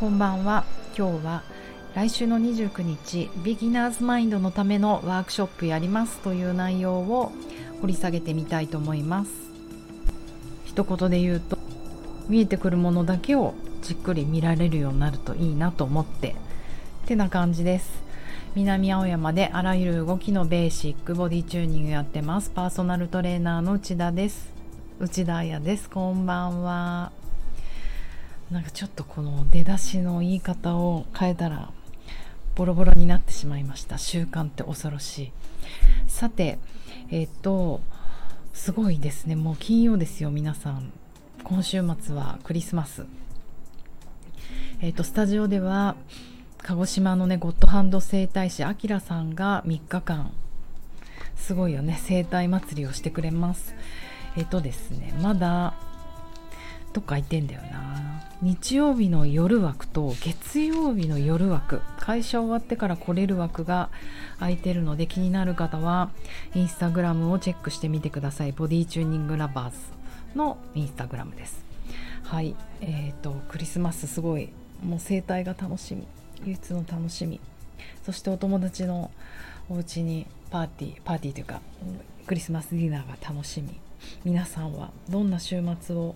こんばんは。今日は来週の29日ビギナーズマインドのためのワークショップやりますという内容を掘り下げてみたいと思います。一言で言うと見えてくるものだけをじっくり見られるようになるといいなと思ってってな感じです。南青山であらゆる動きのベーシックボディチューニングやってます。パーソナルトレーナーの内田です。内田彩です。こんばんは。なんかちょっとこの出だしの言い方を変えたらボロボロになってしまいました。習慣って恐ろしい。さてえっ、とすごいですね。もう金曜ですよ皆さん。今週末はクリスマス。えっ、とスタジオでは鹿児島のねゴッドハンド整体師あきらさんが3日間すごいよね整体祭りをしてくれます。えっ、とですねまだどっか空いてんだよな日曜日の夜枠と月曜日の夜枠会社終わってから来れる枠が空いてるので気になる方はインスタグラムをチェックしてみてください。ボディチューニングラバーズのインスタグラムです。はい。えーとクリスマスすごいもう生態が楽しみ。唯一の楽しみ。そしてお友達のお家にパーティーパーティーというかクリスマスディナーが楽しみ。皆さんはどんな週末を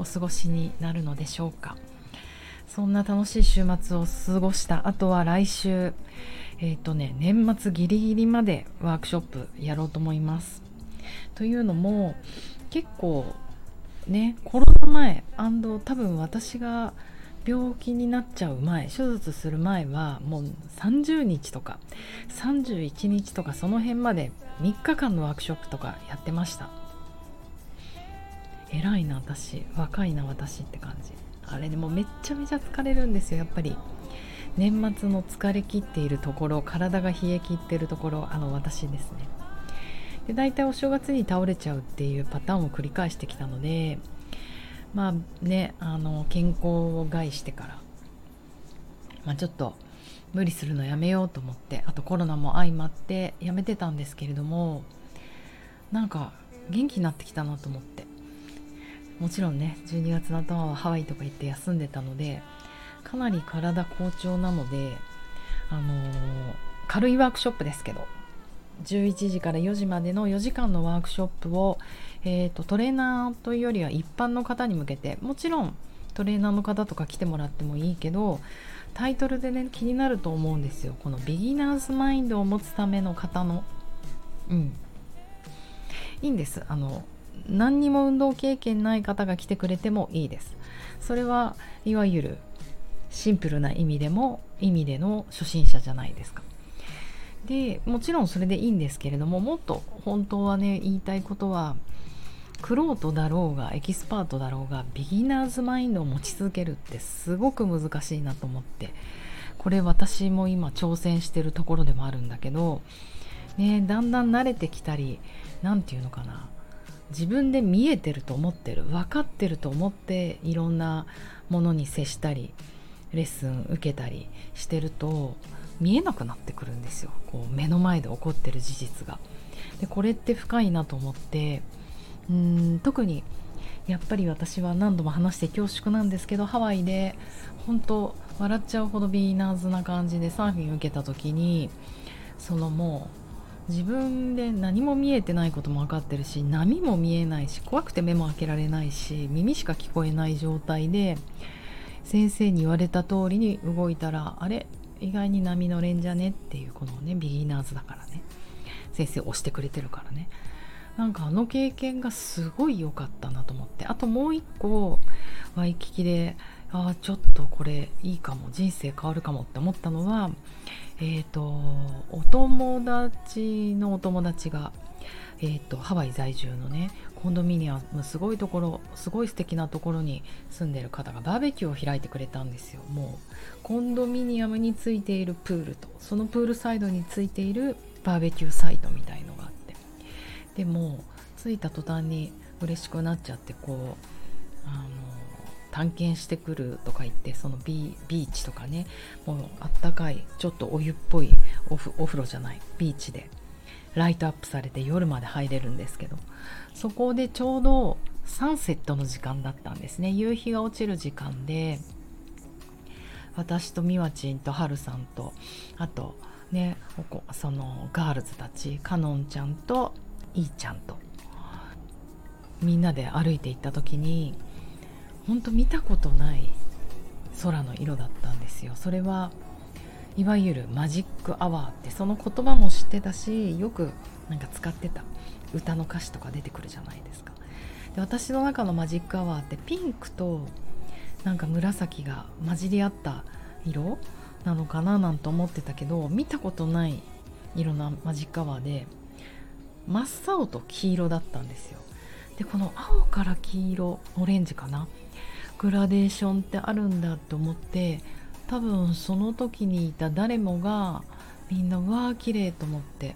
お過ごしになるのでしょうか。そんな楽しい週末を過ごした後は来週えっ、ー、とね年末ギリギリまでワークショップやろうと思います。というのも結構ねコロナ前多分私が病気になっちゃう前手術する前はもう30日とか31日とかその辺まで3日間のワークショップとかやってました。偉いな私。若いな私って感じ。あれでもめっちゃめちゃ疲れるんですよやっぱり。年末の疲れ切っているところ体が冷え切ってるところあの私ですね。で大体お正月に倒れちゃうっていうパターンを繰り返してきたのでまあねあの健康を害してから、まあ、ちょっと無理するのやめようと思ってあとコロナも相まってやめてたんですけれどもなんか元気になってきたなと思って。もちろんね12月の頭はハワイとか行って休んでたのでかなり体好調なのであのー、軽いワークショップですけど11時から4時までの4時間のワークショップを、えーと、トレーナーというよりは一般の方に向けてもちろんトレーナーの方とか来てもらってもいいけどタイトルでね気になると思うんですよ。このビギナーズマインドを持つための方の。うん。いいんです。あの何にも運動経験ない方が来てくれてもいいです。それはいわゆるシンプルな意味でも意味での初心者じゃないですか。でもちろんそれでいいんですけれどももっと本当はね言いたいことはクロートだろうがエキスパートだろうがビギナーズマインドを持ち続けるってすごく難しいなと思ってこれ私も今挑戦してるところでもあるんだけどねだんだん慣れてきたり何て言うのかな自分で見えてると思ってる分かってると思っていろんなものに接したりレッスン受けたりしてると見えなくなってくるんですよこう目の前で起こってる事実が。でこれって深いなと思ってうん特にやっぱり私は何度も話して恐縮なんですけどハワイで本当笑っちゃうほどビーナーズな感じでサーフィン受けた時にそのもう自分で何も見えてないことも分かってるし波も見えないし怖くて目も開けられないし耳しか聞こえない状態で先生に言われた通りに動いたらあれ？意外に波乗れんじゃね？っていうこのねビギナーズだからね。先生押してくれてるからね。なんかあの経験がすごい良かったなと思って。あともう一個ワイキキであちょっとこれいいかも。人生変わるかもって思ったのはえっ、ー、とお友達のお友達が、えーと、ハワイ在住のねコンドミニアムすごいところすごい素敵なところに住んでる方がバーベキューを開いてくれたんですよ。もうコンドミニアムについているプールとそのプールサイドについているバーベキューサイトみたいのがあって。でも着いた途端に嬉しくなっちゃってこうあの探検してくるとか言ってそのビーチとかねもうあったかいちょっとお湯っぽいお風呂じゃないビーチでライトアップされて夜まで入れるんですけどそこでちょうどサンセットの時間だったんですね。夕日が落ちる時間で私とみわちんとはるさんとあとねそのガールズたちかのんちゃんといーちゃんとみんなで歩いていった時に本当見たことない空の色だったんですよ。それはいわゆるマジックアワーってその言葉も知ってたしよくなんか使ってた。歌の歌詞とか出てくるじゃないですか。で私の中のマジックアワーってピンクとなんか紫が混じり合った色なのかななんて思ってたけど見たことない色なマジックアワーで真っ青と黄色だったんですよ。でこの青から黄色オレンジかなグラデーションってあるんだと思って多分その時にいた誰もがみんなうわー綺麗と思って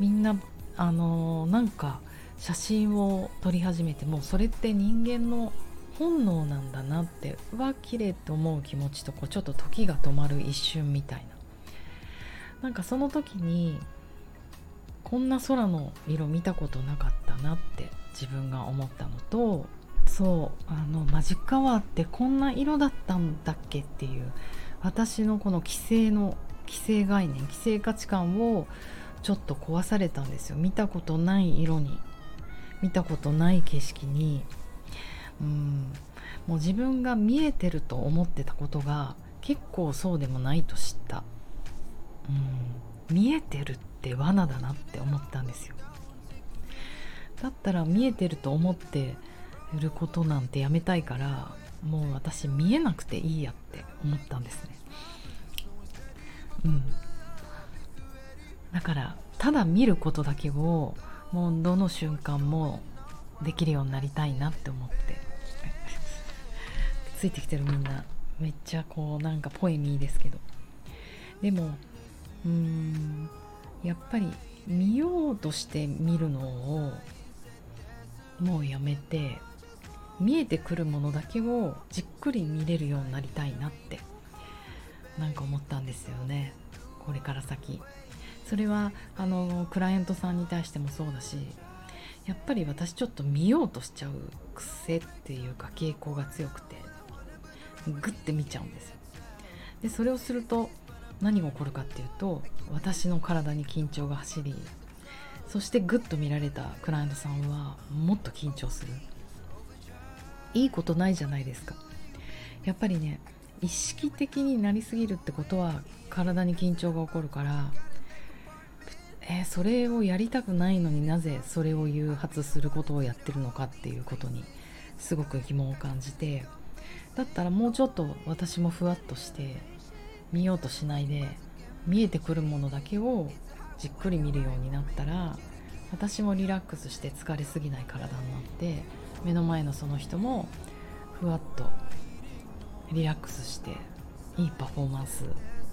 みんなあのー、なんか写真を撮り始めてもうそれって人間の本能なんだなってうわ綺麗って思う気持ちとこうちょっと時が止まる一瞬みたいな。なんかその時にこんな空の色見たことなかったなって自分が思ったのとそうあのマジックアワーってこんな色だったんだっけっていう私のこの規制の規制概念規制価値観をちょっと壊されたんですよ。見たことない色に見たことない景色に。うん。もう自分が見えてると思ってたことが結構そうでもないと知った、うん、見えてるって罠だなって思ったんですよ。だったら見えてると思ってることなんてやめたいからもう私見えなくていいやって思ったんですね。うん。だからただ見ることだけをもうどの瞬間もできるようになりたいなって思って。ついてきてるみんなめっちゃこうなんかポエミーですけど。でもうーんやっぱり見ようとして見るのをもうやめて見えてくるものだけをじっくり見れるようになりたいなってなんか思ったんですよね。これから先。それはあのクライアントさんに対してもそうだしやっぱり私ちょっと見ようとしちゃう癖っていうか傾向が強くてグッて見ちゃうんですよ。でそれをすると何が起こるかっていうと私の体に緊張が走りそしてグッと見られたクライアントさんはもっと緊張する。いいことないじゃないですか。やっぱりね意識的になりすぎるってことは体に緊張が起こるからえー、それをやりたくないのになぜそれを誘発することをやってるのかっていうことにすごく疑問を感じてだったらもうちょっと私もふわっとして見ようとしないで見えてくるものだけをじっくり見るようになったら私もリラックスして疲れすぎない体になって目の前のその人もふわっとリラックスしていいパフォーマンス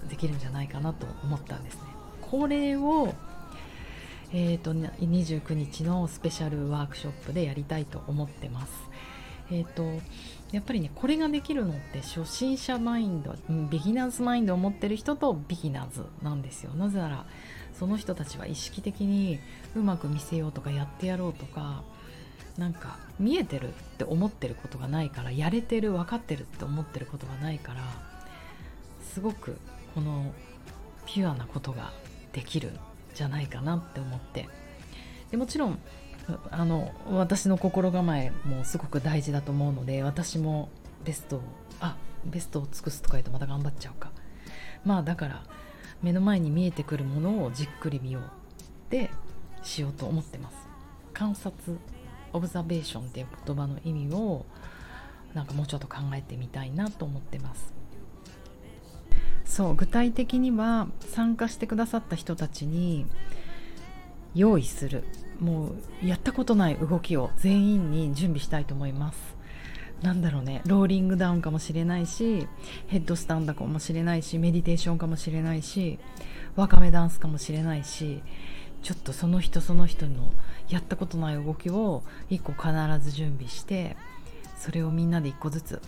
できるんじゃないかなと思ったんですね。これをえーと、29日のスペシャルワークショップでやりたいと思ってます。えーと、やっぱりねこれができるのって初心者マインドビギナーズマインドを持ってる人とビギナーズなんですよなぜならその人たちは意識的にうまく見せようとかやってやろうとかなんか見えてるって思ってることがないからやれてる分かってるって思ってることがないからすごくこのピュアなことができるんじゃないかなって思って。でもちろんあの私の心構えもすごく大事だと思うので私もベストをあベストを尽くすとか言うとまた頑張っちゃうか。まあだから目の前に見えてくるものをじっくり見ようってしようと思ってます。観察オブザベーションっていう言葉の意味をなんかもうちょっと考えてみたいなと思ってます。そう具体的には参加してくださった人たちに用意する。もうやったことない動きを全員に準備したいと思います。なんだろうね。ローリングダウンかもしれないしヘッドスタンドかもしれないしメディテーションかもしれないしわかめダンスかもしれないしちょっとその人その人のやったことない動きを1個必ず準備してそれをみんなで1個ずつ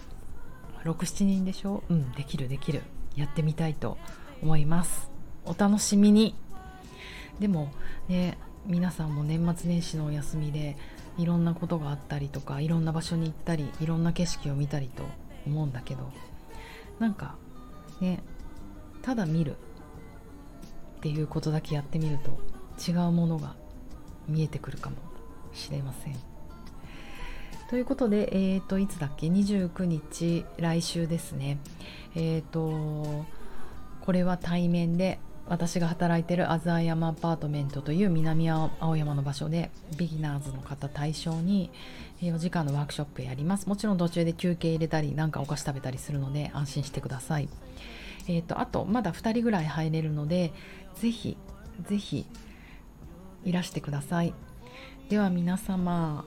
67人でしょ？うんできるできる。やってみたいと思います。お楽しみに。でもね皆さんも年末年始のお休みでいろんなことがあったりとかいろんな場所に行ったりいろんな景色を見たりと思うんだけどなんかねただ見るっていうことだけやってみると違うものが見えてくるかもしれません。ということで、えー、といつだっけ？29日来週ですね。えっ、ー、とこれは対面で私が働いてるアザーヤマアパートメントという南青山の場所でビギナーズの方対象に4時間のワークショップやりますもちろん途中で休憩入れたりなんかお菓子食べたりするので安心してくださいえっ、ー、とあとまだ2人ぐらい入れるのでぜひぜひいらしてください。では皆様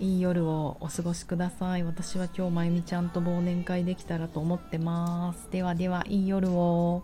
いい夜をお過ごしください。私は今日まゆみちゃんと忘年会できたらと思ってます。ではではいい夜を。